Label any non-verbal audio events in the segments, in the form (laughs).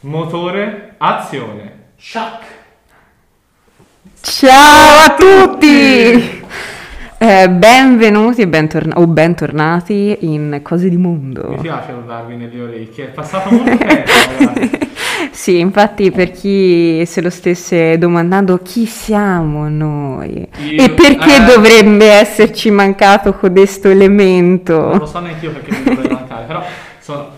Motore, azione. Chuck. Ciao a tutti! Eh, benvenuti e bentorna- o bentornati in Cose di Mi Mondo. piace urlarvi nelle orecchie, è passato molto tempo. ragazzi. (laughs) Sì, infatti per chi se lo stesse domandando chi siamo noi Io- e perché eh. dovrebbe esserci mancato codesto Non lo elemento. so neanche io perché mi dovrei mancare, però sono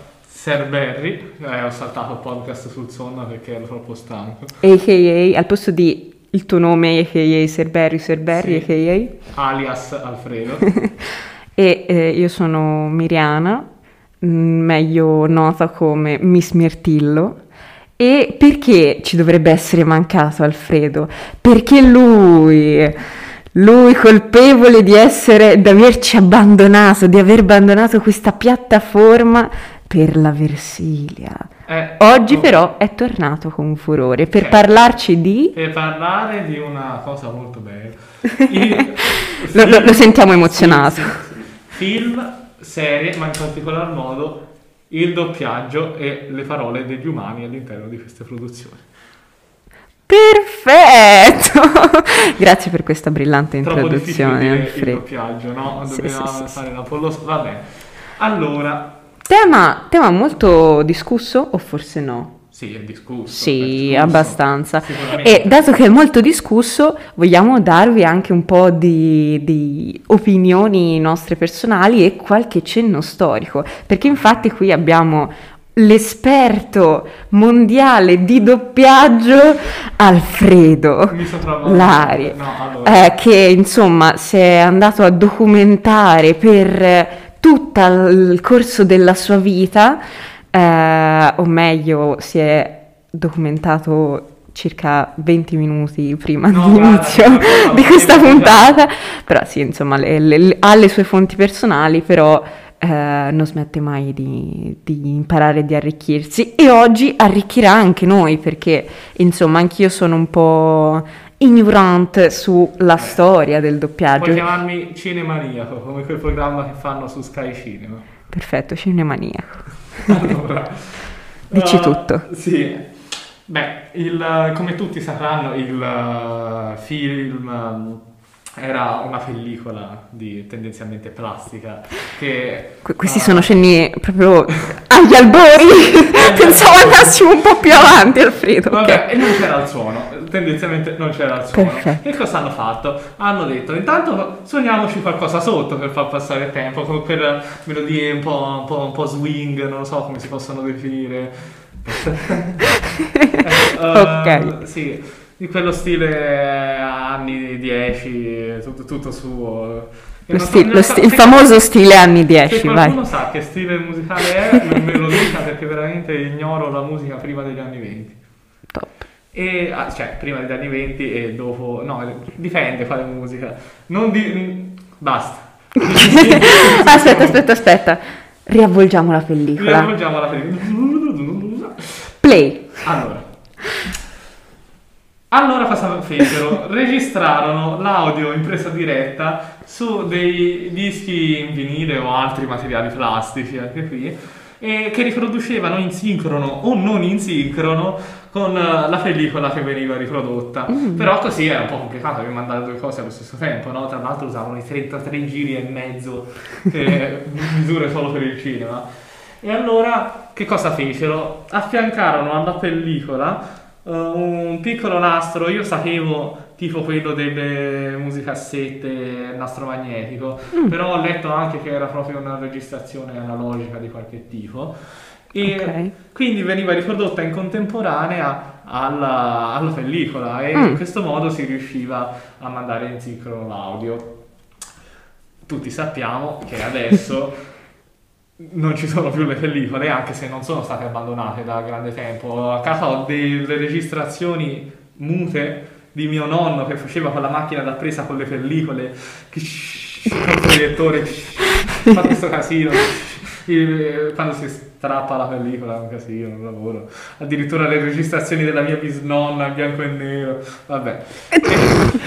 Sir Barry, eh, ho saltato il podcast sul sonno perché ero troppo stanco. AKA, al posto di il tuo nome AKA Sir Barry, Sir Barry, Sì. AKA. Alias Alfredo. (laughs) E eh, io sono Miriana, mh, meglio nota come Miss Mirtillo. E perché ci dovrebbe essere mancato Alfredo? Perché lui, lui colpevole di essere, di averci abbandonato, di aver abbandonato questa piattaforma per la Versilia. Eh, Oggi oh, però è tornato con furore per Ok. parlarci di... Per parlare di una cosa molto bella. Il- (laughs) Lo, lo- lo sentiamo Sì, emozionato. sì, sì. Film, serie, ma in particolar modo il doppiaggio e le parole degli umani all'interno di queste produzioni. Perfetto! (laughs) Grazie per questa brillante Troppo difficile introduzione, dire il doppiaggio, no? Sì, Dobbiamo sì, sì, fare l'Apollo. Va bene. Allora, Tema, tema molto discusso o forse no? sì, è discusso. è Sì, discusso. abbastanza. E dato che è molto discusso, vogliamo darvi anche un po' di, di opinioni nostre personali e qualche cenno storico, perché infatti qui abbiamo l'esperto mondiale di doppiaggio Alfredo Lari, No, allora. eh, che insomma si è andato a documentare per tutto il corso della sua vita, eh, o meglio, si è documentato circa 20 minuti prima No, dell'inizio guarda, guarda, (laughs) di questa puntata, però sì, insomma, le- le- ha le sue fonti personali, però eh, non smette mai di, di imparare e di arricchirsi. E oggi arricchirà anche noi perché insomma anch'io sono un po' ignorante sulla storia del Puoi doppiaggio. chiamarmi cinemaniaco, come quel programma che fanno su Sky Cinema. Perfetto, cinemaniaco. Allora, (laughs) Dici eh, tutto. Sì. Beh, il- come tutti sapranno, il eh, film ehm, era una pellicola di tendenzialmente plastica che... Que- questi ah, sono cenni proprio agli albori. Pensavo andassimo un po' più avanti, Alfredo. Vabbè, e non c'era il suono, tendenzialmente non c'era il suono. Perfetto. E cosa hanno fatto? Hanno detto, intanto suoniamoci qualcosa sotto per far passare il tempo, con quelle melodie un po', un po', un po' swing, non lo so come si possono definire. (laughs) Eh, Ok. eh, sì, di quello stile anni 10, tutto, tutto suo. Lo sti- lo sti- il se- famoso stile anni Se 10, vai. qualcuno sa che stile musicale è, me me lo dica perché veramente ignoro la musica prima degli anni 20. Top. E, ah, cioè, prima degli anni 20 e dopo... No, dipende quale musica. Non di... Basta. (laughs) aspetta, aspetta, aspetta. Riavvolgiamo la pellicola. Riavvolgiamo la pellicola. Play. Allora. Allora cosa fecero? Registrarono l'audio in presa diretta su dei dischi in vinile o altri materiali plastici, anche qui, e che riproducevano in sincrono o non in sincrono con eh, la pellicola che veniva riprodotta. Però così era un po' complicato per mandare due cose allo stesso tempo, no? Tra l'altro usavano i 33 giri e mezzo, che (laughs) misure solo per il cinema. E allora che cosa fecero? Affiancarono alla pellicola eh, un piccolo nastro, io sapevo tipo quello delle musicassette, nastro magnetico, però ho letto anche che era proprio una registrazione analogica di qualche tipo. E Ok. quindi veniva riprodotta in contemporanea alla, alla pellicola e Mm. in questo modo si riusciva a mandare in sincrono l'audio. Tutti sappiamo che adesso non ci sono più le pellicole, anche se non sono state abbandonate da grande tempo. A casa ho delle registrazioni mute di mio nonno che faceva con la macchina da presa con le pellicole, con il proiettore fa questo casino. Il- quando si strappa la pellicola è un casino, un lavoro. Addirittura le registrazioni della mia bisnonna in bianco e nero. Vabbè. (laughs)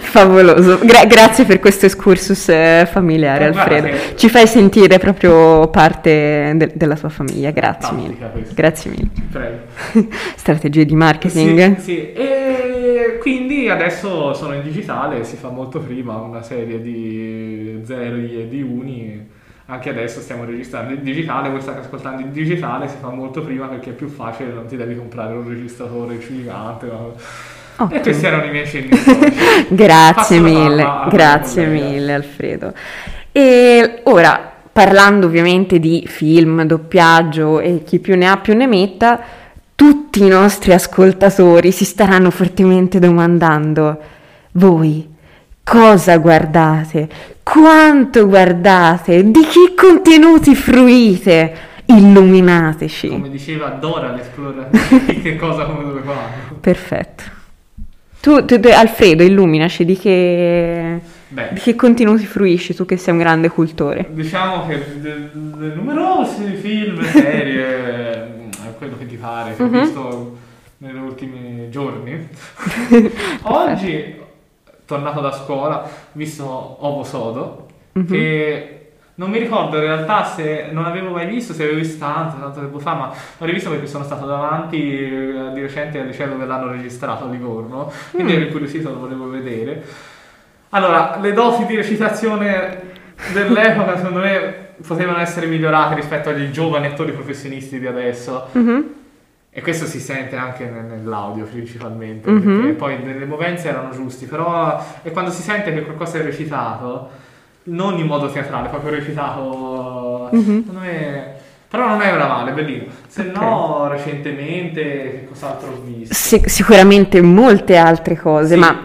Favoloso. Gra- grazie per questo excursus eh, familiare, Eh, guarda Alfredo. che- Ci fai sentire proprio parte de- della tua famiglia. Grazie mille. Questa. Grazie mille. Prego. (laughs) Strategie di marketing. Sì, sì. E quindi adesso sono in digitale, si fa molto prima una serie di zeri e di uni. Anche adesso stiamo registrando in digitale, voi state ascoltando in digitale, si fa molto prima perché è più facile, non ti devi comprare un registratore gigante. no? E Ottimo. questi erano i miei cenni. (laughs) Grazie mille, grazie mille Alfredo. E ora, parlando ovviamente di film, doppiaggio e chi più ne ha più ne metta, tutti i nostri ascoltatori si staranno fortemente domandando, voi cosa guardate? Quanto guardate? Di che contenuti fruite? Illuminateci. Come diceva Dora l'esploratore, che cosa come dove quando. Perfetto. Tu, tu- tu- Alfredo, illuminaci di che, Beh, di che contenuti fruisci tu che sei un grande cultore. Diciamo che de- de- numerosi film, serie, eh, quello che ti pare, che ho Mhm. visto negli ultimi giorni. (laughs) Oggi, tornato da ho visto Ovo Sodo, Mhm. che non mi ricordo in realtà se non avevo mai visto, se avevo visto tanto, tanto tempo fa, ma l'ho rivisto perché sono stato davanti eh, di recente al liceo dove l'hanno registrato a Livorno, quindi Mm. ero incuriosito, lo volevo vedere. Allora, le doti di recitazione dell'epoca secondo me potevano essere migliorate rispetto agli giovani attori professionisti di adesso. Mhm. E questo si sente anche nel- nell'audio principalmente, Mhm. perché poi le movenze erano giusti, però e quando si sente che qualcosa è recitato, non in modo teatrale, proprio recitato, Mhm. secondo me... Però non è una male, bellino. Se Ok. no, recentemente, che cos'altro ho visto? Sic- sicuramente molte altre cose, Sì. ma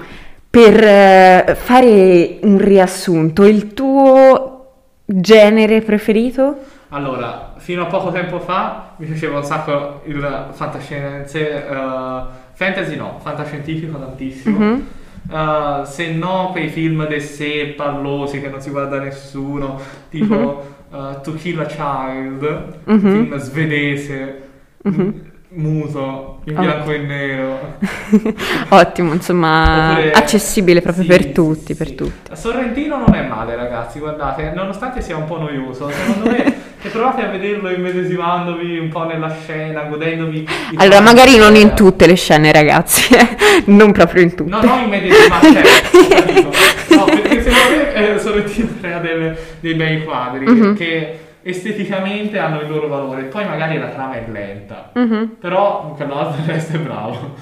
per eh, fare un riassunto, il tuo genere preferito? Allora, fino a poco tempo fa mi piaceva un sacco il fantascienze, eh, fantasy no, fantascientifico tantissimo. Mhm. Uh, se no quei film de sé pallosi che non si guarda nessuno, tipo uh, To Kill a Child, Mhm. film svedese, Mhm. M- muto, in Oh. bianco e nero. (laughs) Ottimo, insomma, Oppure- accessibile proprio Sì, per tutti, sì, per sì. tutti. Sorrentino non è male ragazzi, guardate, nonostante sia un po' noioso, secondo me (laughs) se provate a vederlo immedesimandovi un po' nella scena, godendovi... Allora, magari non in eh, tutte le scene, ragazzi, eh, (laughs) non proprio in tutte. No, no, immedesimato, certo, capito. No, perché secondo me eh, Sorrentino crea delle- dei bei quadri Mhm. che esteticamente hanno il loro valore, poi magari la trama è lenta, Mhm. però quell'altro il resto è bravo.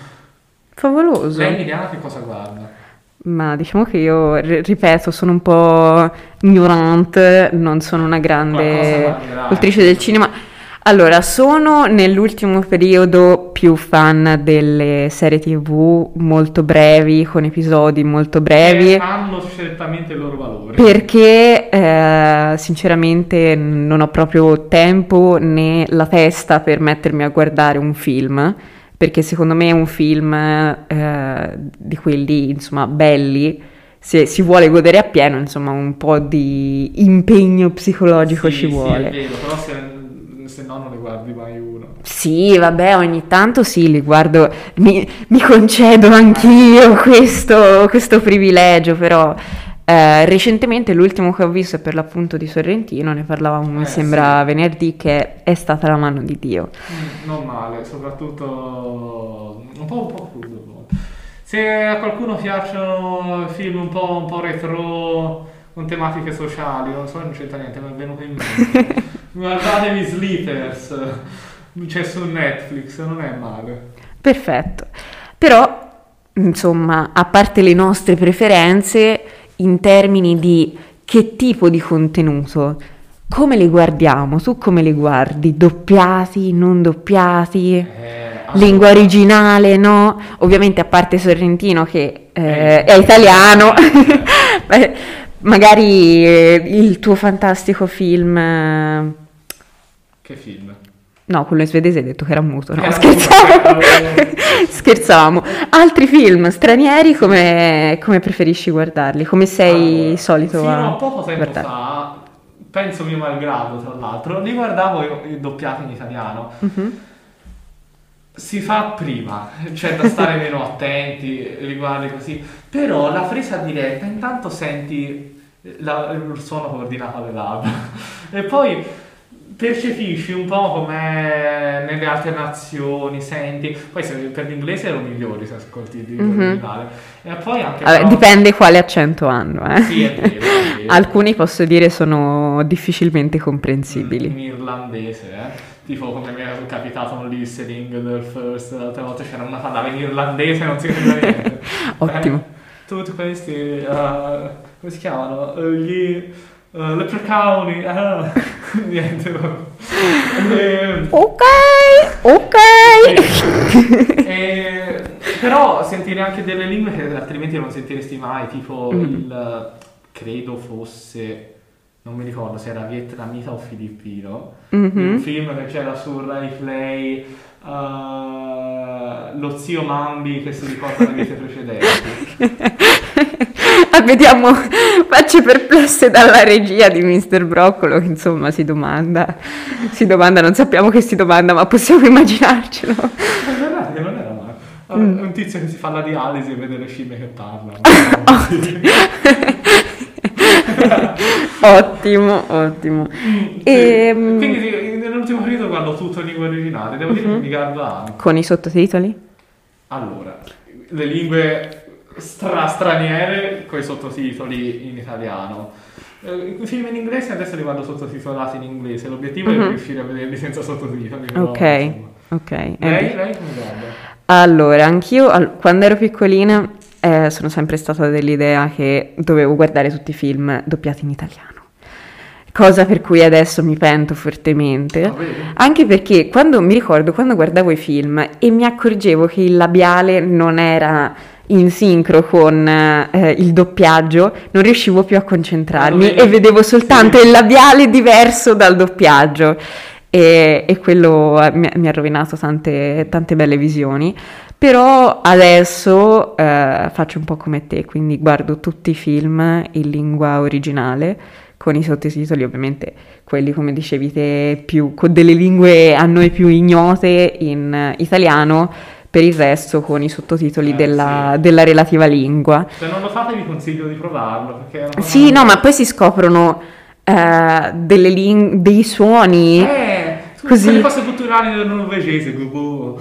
Favoloso. Lei Emiliana che cosa guarda? Ma diciamo che io, ri- ripeto, sono un po' ignorante, non sono una grande cultrice del cinema. Allora, sono nell'ultimo periodo più fan delle serie TV molto brevi, con episodi molto brevi. Che hanno certamente il loro valore. Perché eh, sinceramente non ho proprio tempo né la testa per mettermi a guardare un film, perché secondo me un film eh, di quelli insomma belli, se si vuole godere appieno, insomma un po' di impegno psicologico Sì, ci sì, vuole. è vero, però se, se no non ne guardi mai uno. Sì, vabbè, ogni tanto sì, li guardo, mi, mi concedo anch'io questo, questo privilegio, però eh, recentemente l'ultimo che ho visto è per l'appunto di Sorrentino, ne parlavamo mi Eh, sembra sì. venerdì, che è stata la mano di Dio. Mm, non male, soprattutto un po', un po' crudo. Se a qualcuno piacciono film un po', un po' retro con tematiche sociali, non so, non c'entra niente, mi è venuto in mente. (laughs) Guardatevi Sleepers, c'è su Netflix, non è male. Perfetto, però insomma, a parte le nostre preferenze, in termini di che tipo di contenuto, come li guardiamo? Tu come li guardi? Doppiati, non doppiati? Eh, Lingua originale, no? Ovviamente a parte Sorrentino che eh, Eh, è italiano, (laughs) magari eh, il tuo fantastico film... eh, Che film? No, quello in svedese hai detto che era muto, no? Era Scherzavo. muto, (laughs) Scherzavamo. Altri film stranieri come, come preferisci guardarli? Come sei Allora, solito fino a poco tempo guardare? fa penso mio malgrado tra l'altro, li guardavo io- doppiati in italiano. Mhm. Si fa prima, c'è da stare meno (laughs) attenti, li guardi così, però la presa diretta intanto senti la- il suono coordinato alle labbra (laughs) e poi percepisci un po' come nelle altre nazioni, senti, poi se per l'inglese ero migliori se ascolti il libro Mhm. originale e poi anche Vabbè, però- dipende quale accento hanno, eh. Sì, è vero, è vero. (laughs) Alcuni posso dire sono difficilmente in comprensibili. irlandese, eh? Tipo come mi è capitato un listening del first, l'altra volta c'era una parlava in irlandese e non si capiva niente. (laughs) Ottimo. Eh, tutti questi, eh, come si chiamano? Eh, gli uh, eh, (laughs) niente. Eh, Ok, ok. eh, però sentire anche delle lingue che altrimenti non sentiresti mai, tipo Mm. il, credo fosse, non mi ricordo se era vietnamita o filippino, Mhm. un film che c'era su Rai Play, eh, lo zio Mambi che si ricorda le vite precedenti. (laughs) Ah, Vediamo facce perplesse dalla regia di Mr. Broccolo che insomma si domanda, si domanda, non sappiamo che si domanda ma possiamo immaginarcelo. Ma guardate che non era male. Allora, Mm. È un tizio che si fa la dialisi e vede le scimmie che parlano. (laughs) (laughs) Ottimo, ottimo. Sì. Ehm, Quindi nell'ultimo periodo guardo tutto in lingua originale, devo dire che Mhm. mi anche. Con i sottotitoli? Allora, le lingue stra- straniere con i sottotitoli in italiano. Eh, I film in inglese adesso li guardo sottotitolati in inglese, l'obiettivo Mhm. è riuscire a vederli senza sottotitoli. però, Ok, insomma. ok. Eh, Lei, lei come guarda? Allora, anch'io al- quando ero piccolina eh, sono sempre stata dell'idea che dovevo guardare tutti i film doppiati in italiano. Cosa per cui adesso mi pento fortemente. Ah, vedi? Anche perché quando mi ricordo quando guardavo i film e mi accorgevo che il labiale non era in sincro con eh, il doppiaggio, non riuscivo più a concentrarmi vedi? e vedevo soltanto Sì. il labiale diverso dal doppiaggio. E, e quello mi, mi ha rovinato tante, tante belle visioni. Però adesso eh, faccio un po' come te, quindi guardo tutti i film in lingua originale con i sottotitoli, ovviamente quelli come dicevi te, più, con delle lingue a noi più ignote in italiano, per il resto con i sottotitoli Eh, della, sì. della relativa lingua. Se non lo fate vi consiglio di provarlo. Perché Sì, no, ma poi si scoprono eh, delle ling- dei suoni. Eh, Così. Le cose culturali del norvegese. boh.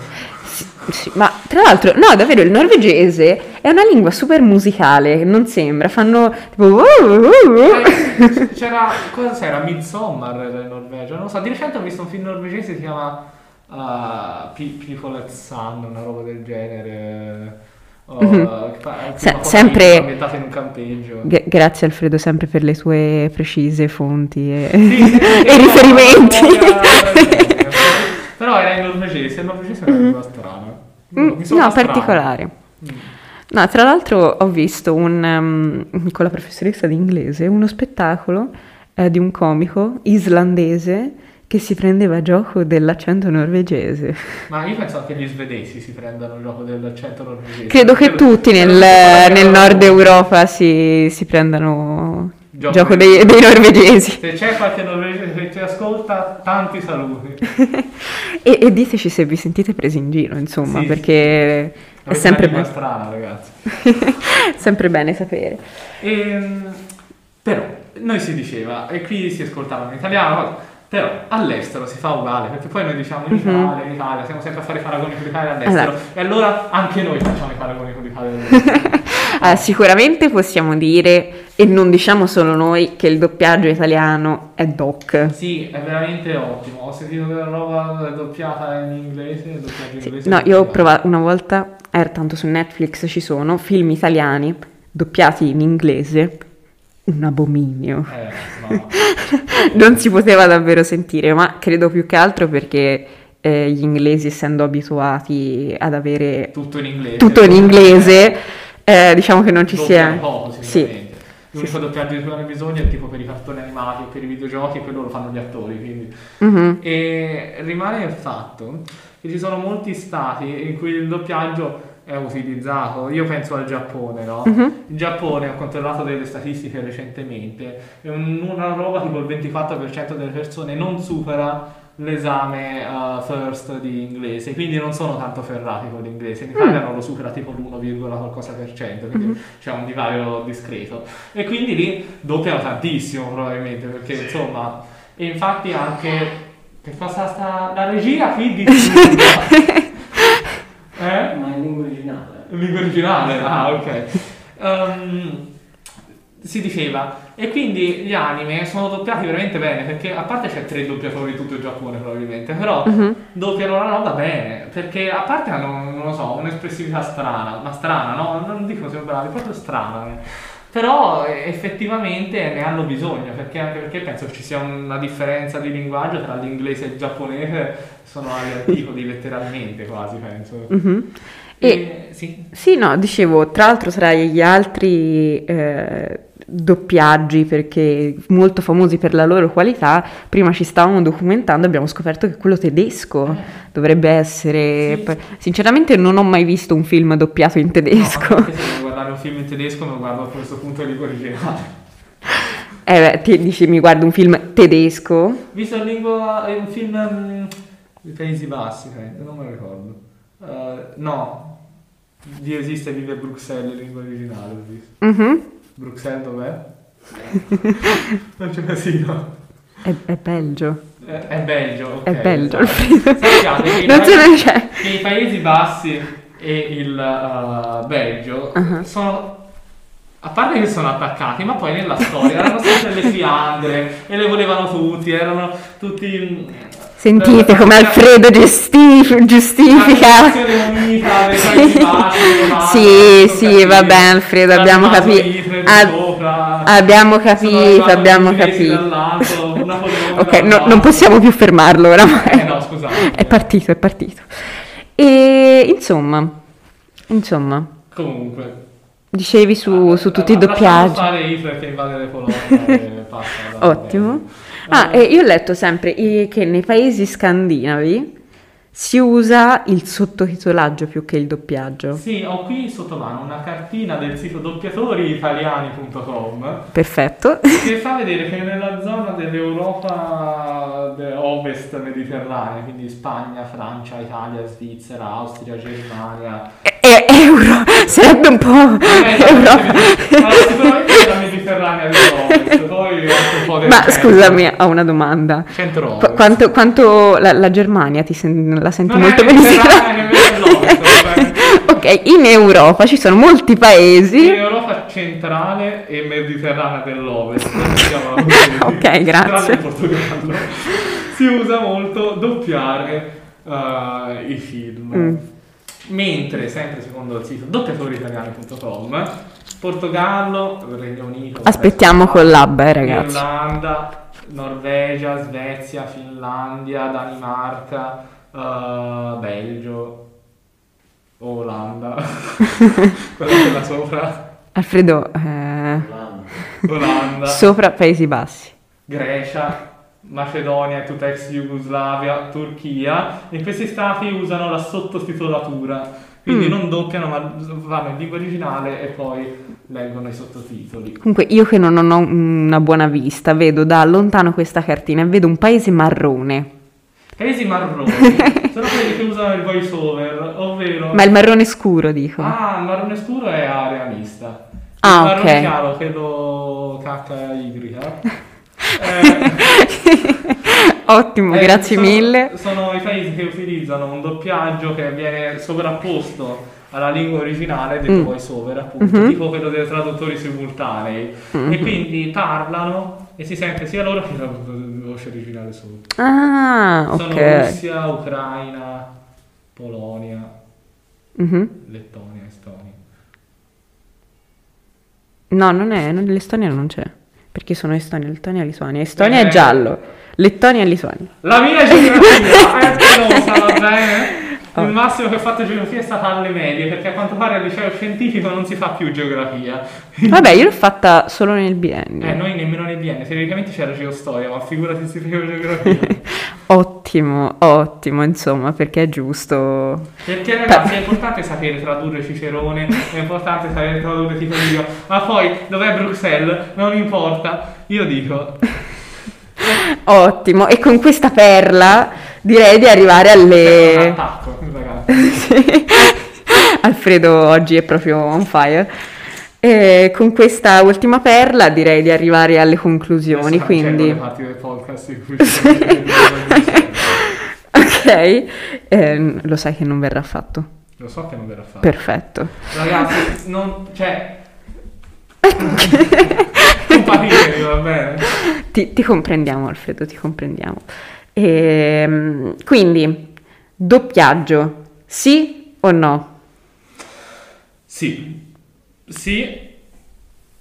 Sì, ma tra l'altro, no, davvero, il norvegese è una lingua super musicale, non sembra, fanno tipo... Eh, c'era, cosa c'era? Midsommar in Norvegia, non lo so, di recente ho visto un film norvegese che si chiama uh, Pe- People at Sun, una roba del genere. Uh, Mhm. che fa- Se- sempre- ambientato in un campeggio. Gra- grazie Alfredo sempre per le tue precise fonti e, Sì, sì, e riferimenti. Però era in norvegese, il norvegese è una lingua strana. Mm, no, strano. particolare. Mm. No, tra l'altro ho visto un, um, con la professoressa di inglese uno spettacolo eh, di un comico islandese che si prendeva gioco dell'accento norvegese. Ma io penso anche gli svedesi si prendano gioco dell'accento norvegese. Credo che tutti nel, nel nord Europa si, si prendano Gioco gioco dei- dei, norvegesi. Se c'è qualche norvegese che ci ascolta, tanti saluti. (laughs) E, e diteci se vi sentite presi in giro, insomma, Sì, perché è Avete sempre, una lingua be- strana, ragazzi. (laughs) sempre bene sapere. Ehm, però, noi si diceva, e qui si ascoltava in italiano, però all'estero si fa uguale, perché poi noi diciamo in Italia, in Italia, siamo sempre a fare i paragoni con l'Italia all'estero, Mhm. Allora. e allora anche noi facciamo i paragoni con l'Italia all'estero. (laughs) Ah, sicuramente possiamo dire, e non diciamo solo noi, che il doppiaggio italiano è doc. sì, è veramente ottimo. Ho sentito della roba doppiata in inglese, doppiaggio in inglese. No, io ho provato una volta, era tanto su Netflix ci sono film italiani doppiati in inglese, un abominio. Eh, no. (laughs) Non si poteva davvero sentire, ma credo più che altro perché eh, gli inglesi, essendo abituati ad avere Tutto in inglese. tutto in inglese, eh, diciamo che non ci sia... poco, Sì. sicuramente. L'unico doppiaggio di cui hanno bisogno è tipo per i cartoni animati o per i videogiochi, quello lo fanno gli attori, quindi... Mhm. E rimane il fatto che ci sono molti stati in cui il doppiaggio è utilizzato. Io penso al Giappone, no? Mhm. Il Giappone, ho controllato delle statistiche recentemente, è un- una roba tipo il 24% delle persone non supera l'esame uh, first di inglese, quindi non sono tanto ferrati con l'inglese. In Italia Mm. non lo supera tipo l'1, qualcosa per cento, quindi c'è un divario discreto. E quindi lì doppiano tantissimo probabilmente, perché insomma, e infatti anche... Che cosa sta... La regia qui (laughs) disturba. eh? Ma in lingua originale. In lingua originale, ah ok. Ehm, si diceva, e quindi gli anime sono doppiati veramente bene, perché a parte c'è tre doppiatori in tutto il Giappone probabilmente, però Mhm. doppiano la roba bene, perché a parte hanno, non lo so, un'espressività strana, ma strana, no? Non dico siamo bravi, proprio strana. eh. Però eh, effettivamente ne hanno bisogno, perché anche perché penso ci sia una differenza di linguaggio tra l'inglese e il giapponese, sono agli antipodi letteralmente quasi, penso. Mhm. E E, sì. sì, no, dicevo, tra l'altro tra gli altri eh, doppiaggi, perché molto famosi per la loro qualità, prima ci stavamo documentando e abbiamo scoperto che quello tedesco dovrebbe essere... Sì. Sinceramente non ho mai visto un film doppiato in tedesco. No, se devo guardare un film in tedesco, lo guardo a questo punto in lingua originale. Eh beh, ti dici mi guardo un film tedesco? Visto in lingua, è un film mm, dei Paesi Bassi, credo, non me lo ricordo. Eh, no, Dio esiste, vive a Bruxelles in lingua originale, ho visto. Mhm. Bruxelles dov'è? (laughs) non c'è casino. È, è Belgio. È, è Belgio, ok. È Belgio. Sappiate che (laughs) Non paesi- c'è. che i Paesi Bassi e il eh, Belgio Ah. sono a parte che sono attaccati, ma poi nella storia erano sempre le Fiandre (laughs) e le volevano tutti, erano tutti Sentite come Alfredo gestif- giustifica. unita (laughs) Sì, sì, capito. va bene, Alfredo, abbiamo rimasto capi- Hitler ab- sopra, abbiamo capito, abbiamo capito. (laughs) Ok, no- non possiamo più fermarlo oramai. Eh no, scusate. È partito, è partito. E insomma, insomma, Comunque. dicevi su, su tutti i doppiaggi. fare Hitler che invade le e da- (laughs) Ottimo. Ah, e io ho letto sempre che nei paesi scandinavi si usa il sottotitolaggio più che il doppiaggio. Sì, ho qui sotto mano una cartina del sito doppiatoriitaliani.com Perfetto. che fa vedere che nella zona dell'Europa de- ovest mediterranea, quindi Spagna, Francia, Italia, Svizzera, Austria, Germania, E, e- euro, sarebbe un po' Eh, (laughs) Europa. no, sicuramente la Mediterranea dell'Ovest, poi un po' del Ma centro. scusami, ho una domanda. Centro-ovest. Qu- quanto, quanto la, la Germania ti sen- la senti Non molto Mediterranea, (laughs) ok, in Europa ci sono molti In paesi. Europa centrale e mediterranea dell'Ovest. (laughs) Ok, grazie. Si usa molto doppiare eh, i film. Mm. Mentre, sempre secondo il sito doppiatoriitaliani.com, Portogallo, Regno Unito, Aspettiamo Francia, collab, eh, ragazzi. Irlanda, Norvegia, Svezia, Finlandia, Danimarca, eh, Belgio, Olanda, (laughs) quella che è là sopra, Alfredo, eh, Olanda. Olanda, sopra Paesi Bassi. Grecia, Macedonia e tutta ex Jugoslavia, Turchia. In questi stati usano la sottotitolatura, quindi Mm. non doppiano ma vanno in lingua originale e poi leggono i sottotitoli. Comunque, io che non ho una buona vista, vedo da lontano questa cartina e vedo un paese marrone. Paesi marroni (laughs) sono quelli che usano il voice over, ovvero... Ma il marrone scuro, dico. Ah, il marrone scuro è area mista. Il Ah, marrone ok. chiaro, quello cacca idrica. (laughs) Eh, (laughs) Ottimo, Eh, grazie sono- mille. Sono i paesi che utilizzano un doppiaggio che viene sovrapposto alla lingua originale del Mm. voice over, appunto, Mhm. tipo quello dei traduttori simultanei. Mhm. E quindi parlano e si sente sia loro che la voce originale sopra. Ah, Sono ok. Russia, Ucraina, Polonia, Mhm. Lettonia, Estonia. No, non è, l'Estonia non c'è. Perché sono Estonia, Lettonia e Lituania. Estonia Eh. è giallo, Lettonia e Lituania. La mia geografia è pelosa, va bene? Ok. Il massimo che ho fatto geografia è stata alle medie, perché a quanto pare al liceo scientifico non si fa più geografia. (laughs) Vabbè, io l'ho fatta solo nel biennio. Eh, noi nemmeno nel biennio, teoricamente c'era geostoria, ma figurati se faceva geografia. (laughs) Ottimo, ottimo, insomma, perché è giusto. Perché ragazzi è importante sapere tradurre Cicerone, è importante sapere tradurre Tito Livio, ma poi dov'è Bruxelles? Non importa. Io dico, (laughs) Ottimo, e con questa perla direi di arrivare alle... attacco. (laughs) Sì. Alfredo oggi è proprio on fire. E con questa ultima perla direi di arrivare alle conclusioni, quindi... podcast in cui cose. (laughs) Ok, ehm, lo sai che non verrà fatto. Lo so che non verrà fatto. Perfetto. Ragazzi, non... cioè... Compatitevi, (laughs) va bene? Ti, ti comprendiamo Alfredo, ti comprendiamo. Ehm, quindi, doppiaggio, sì o no? Sì, sì,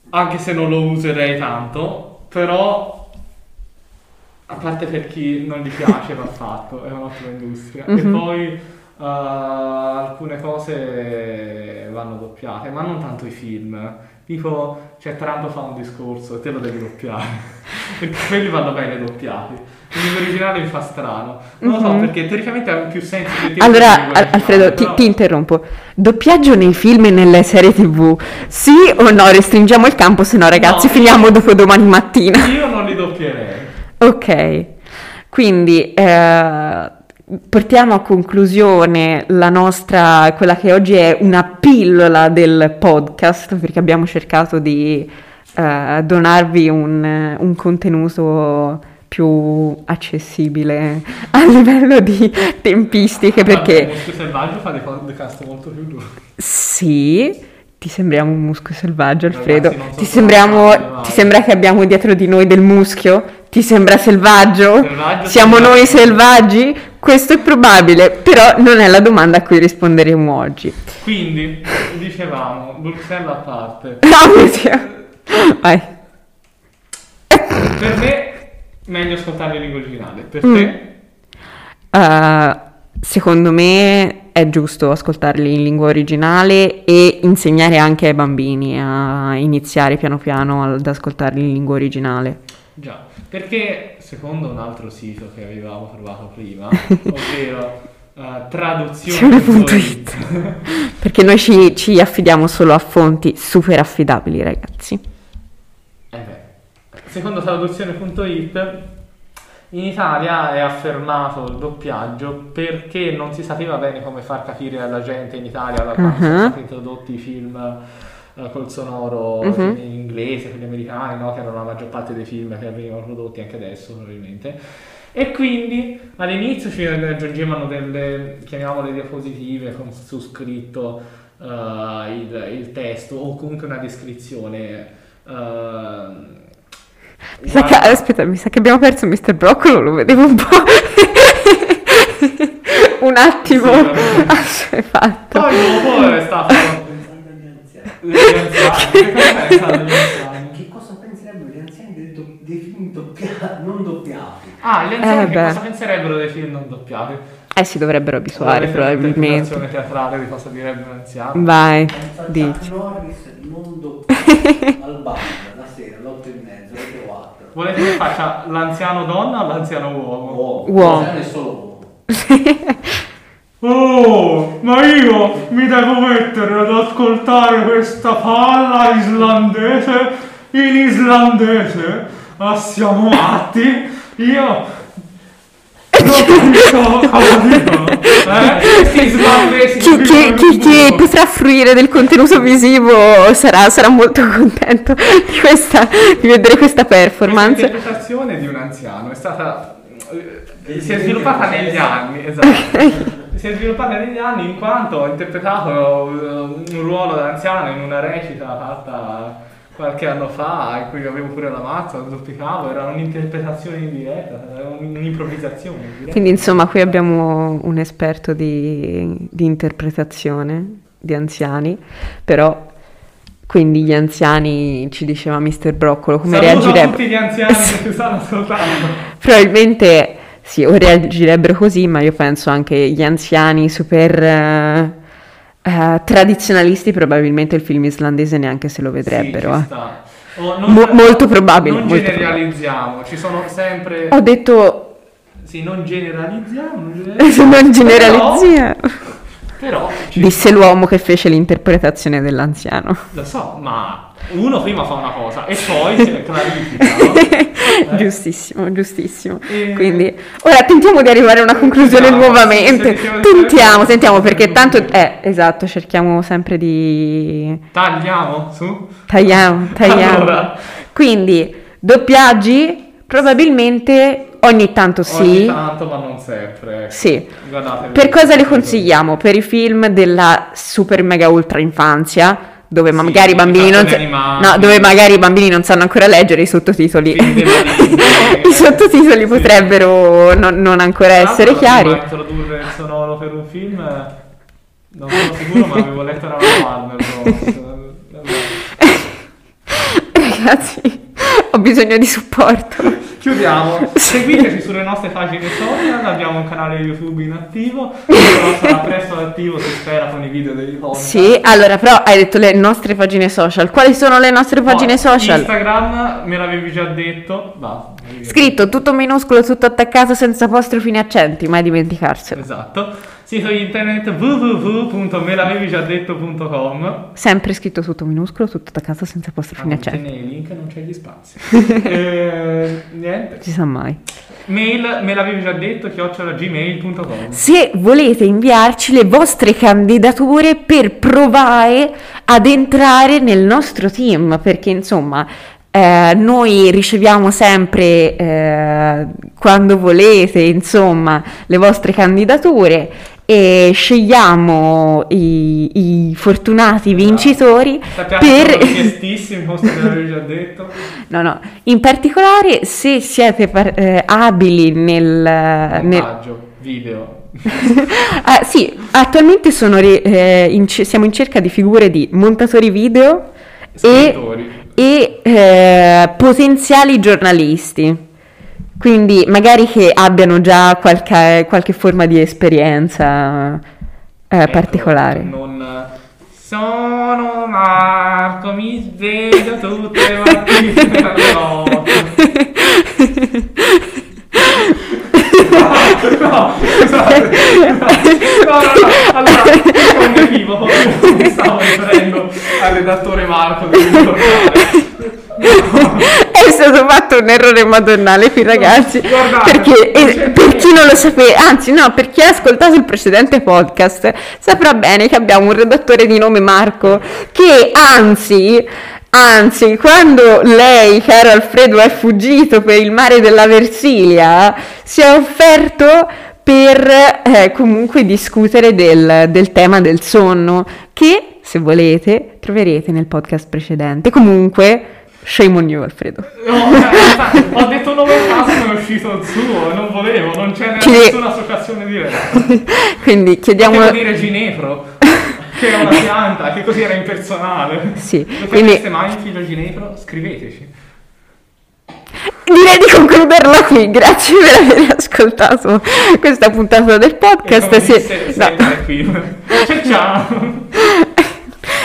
anche se non lo userei tanto, però a parte per chi non gli piace va fatto, è un'ottima industria. E Mhm. poi eh, alcune cose vanno doppiate, ma non tanto i film. Tipo, cioè Taranto fa un discorso e te lo devi doppiare. (laughs) Perché quelli vanno bene doppiati. Lingua originale mi fa strano. Non lo so Mhm. perché teoricamente ha più senso. Allora, in Alfredo, ti, però- ti interrompo. Doppiaggio nei film e nelle serie TV, sì o no? Restringiamo il campo, se no ragazzi No. finiamo dopo domani mattina. Io non li doppierei. Ok, quindi eh, portiamo a conclusione la nostra, quella che oggi è una pillola del podcast, perché abbiamo cercato di eh, donarvi un, un contenuto più accessibile a livello di tempistiche, perché il Muschio selvaggio fa dei podcast molto più duri. sì, ti sembriamo un muschio selvaggio, Alfredo. Ragazzi, so ti, se sembriamo, ti sembra che abbiamo dietro di noi del muschio? Ti sembra selvaggio? Selvaggio, Siamo selvaggio. noi selvaggi? Questo è probabile, però non è la domanda a cui risponderemo oggi. Quindi, dicevamo, Bruxelles a parte. (laughs) No. Vai. Per me, meglio ascoltare in lingua originale. Per Mm. te, Uh, secondo me è giusto ascoltarli in lingua originale e insegnare anche ai bambini a iniziare piano piano ad ascoltarli in lingua originale. già. Perché, secondo un altro sito che avevamo trovato prima, (laughs) ovvero uh, traduzione.it, Traduzione.it. Perché noi ci, ci affidiamo solo a fonti super affidabili, ragazzi. Eh beh, secondo traduzione.it in Italia è affermato il doppiaggio perché non si sapeva bene come far capire alla gente in Italia da quando sono Mhm. stati introdotti i film eh, col sonoro Mhm. in inglese, quelli americani, no? che erano la maggior parte dei film che venivano prodotti anche adesso probabilmente. E quindi all'inizio ci aggiungevano delle, chiamiamole diapositive con su scritto eh, il, il testo o comunque una descrizione. eh, Mi sa che, aspetta, mi sa che abbiamo perso Mr. Broccolo, lo vedevo un po'. (laughs) un attimo Sì, vabbè. assuefatto. Poi dopo è stato Pensando agli anziani. le anziane. (laughs) Che cosa penserebbero gli anziani dei, do- dei film doppia- non doppiati? Ah, gli anziani Eh, che beh. cosa penserebbero dei film non doppiati? Eh, si dovrebbero abituare probabilmente. un'interpretazione teatrale di cosa direbbe un anziano? Vai, a Chuck dici. Norris non doppiato al bar la sera, alle 8 e mezza, alle 4. Volete che faccia l'anziano donna o l'anziano uomo? Uomo. Uomo. L'anziano è solo uomo. (laughs) Oh, ma io mi devo mettere ad ascoltare questa palla islandese in islandese? Ma siamo matti? Io non. Eh? Chi, chi- chi- chi potrà fruire del contenuto visivo sarà, sarà molto contento di, questa, di vedere questa performance. Questa interpretazione di un anziano è stata eh, si è sviluppata negli anni, esatto. Si è sviluppata negli anni in quanto ho interpretato eh, un ruolo da anziano in una recita fatta qualche anno fa, in cui avevo pure la mazza, lo zoppicavo, era un'interpretazione in diretta, un'improvvisazione in diretta. Quindi insomma qui abbiamo un esperto di, di interpretazione di anziani, però quindi gli anziani, ci diceva Mr. Broccolo, come Saluto a reagirebbero? tutti gli anziani che ci stanno ascoltando. (laughs) Probabilmente sì, o reagirebbero così, ma io penso anche gli anziani super eh, eh, tradizionalisti probabilmente il film islandese neanche se lo vedrebbero. Sì, eh. ci sta. O Mo- molto probabile, Non molto generalizziamo, ci sono sempre... Ho detto Sì, non generalizziamo, non (laughs) generalizziamo. non generalizziamo. Però, ci- Disse l'uomo che fece l'interpretazione dell'anziano. lo so, ma uno prima fa una cosa e poi si clarifica. no? (laughs) Eh? giustissimo, giustissimo. E- Quindi ora tentiamo di arrivare a una conclusione Tentiamo, nuovamente. sì, Tentiamo, sì. tentiamo perché tanto eh, esatto, cerchiamo sempre di Tagliamo su? tagliamo, tagliamo. Allora. Quindi doppiaggi probabilmente ogni tanto Ogni sì. tanto, ma non sempre. Sì. Guardate, Per cosa li consigliamo? Per i film della super mega ultra infanzia, dove Sì, magari i bambini non animati. no, dove magari i bambini non sanno ancora leggere i sottotitoli. (laughs) I sottotitoli Sì. potrebbero non, non ancora l'altro, essere chiari. di introdurre il sonoro per un film, non sono sicuro, ma avevo letto una Warner Bros. Ragazzi, (laughs) ho bisogno di supporto. Chiudiamo. (laughs) Seguiteci sulle nostre pagine social, abbiamo un canale YouTube in attivo, però sarà presto attivo, si spera, con i video dei podcast. Sì, allora però hai detto le nostre pagine social. Quali sono le nostre pagine No, social? Instagram, me l'avevi già detto. Basta. Scritto tutto minuscolo, tutto attaccato senza apostrofi né accenti, mai dimenticarselo. Esatto. Sito internet www.melavevigiadetto.com Sempre scritto tutto minuscolo, tutto attaccato senza apostrofi né Non c'è nei link, non c'è gli spazi. (laughs) eh, niente. Si sa mai. Mail me l'avevi già detto, chiocciola gmail.com. Se volete inviarci le vostre candidature per provare ad entrare nel nostro team, perché insomma eh, noi riceviamo sempre eh, quando volete, insomma, le vostre candidature e scegliamo i, i fortunati vincitori che per... (laughs) me l'avevi già detto. No, no, in particolare se siete par- eh, abili nel... nel... Montaggio, video. (laughs) Ah, sì, attualmente ri- eh, in ce- siamo in cerca di figure di montatori video e, Scrittori. e, eh, potenziali giornalisti. Quindi magari che abbiano già qualche, qualche forma di esperienza eh, Ecco, particolare. Non... Sono Marco, mi sveglio tutte le mattine alle otto. No, scusate. No, no, no. Allora, un equivoco. Mi stavo riferendo al redattore Marco. devi ricordare. Stato fatto un errore madonnale qui ragazzi Guardate, perché eh, per chi non lo sapeva anzi no per chi ha ascoltato il precedente podcast saprà bene che abbiamo un redattore di nome Marco che anzi Anzi, quando lei, caro Alfredo, è fuggito per il mare della Versilia, si è offerto per eh, comunque discutere del, del tema del sonno, che se volete troverete nel podcast precedente. Comunque, shame on you, Alfredo. No, ho detto nome a caso è uscito il suo, non volevo, non c'è Chi- nessuna associazione diretta. (laughs) Quindi chiediamo. Potevo dire ginepro, (laughs) che era una pianta, che così era impersonale. Sì, Lo quindi- mai il figlio ginepro? Scriveteci. Direi di concluderla qui. Grazie per aver ascoltato questa puntata del podcast. E disse no. qui. Ciao ciao! (laughs)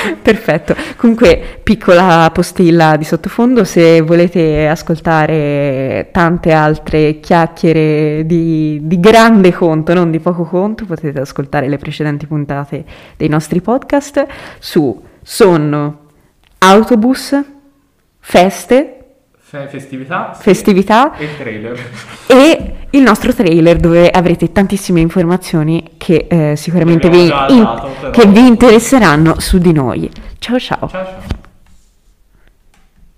(laughs) Perfetto. Comunque, piccola postilla di sottofondo, se volete ascoltare tante altre chiacchiere di, di grande conto, non di poco conto, potete ascoltare le precedenti puntate dei nostri podcast su sonno, autobus, feste, Fe- festività sì. festività e trailer. e il nostro trailer dove avrete tantissime informazioni che eh, sicuramente vi, in- dato, che vi interesseranno su di noi. Ciao ciao! Ciao ciao!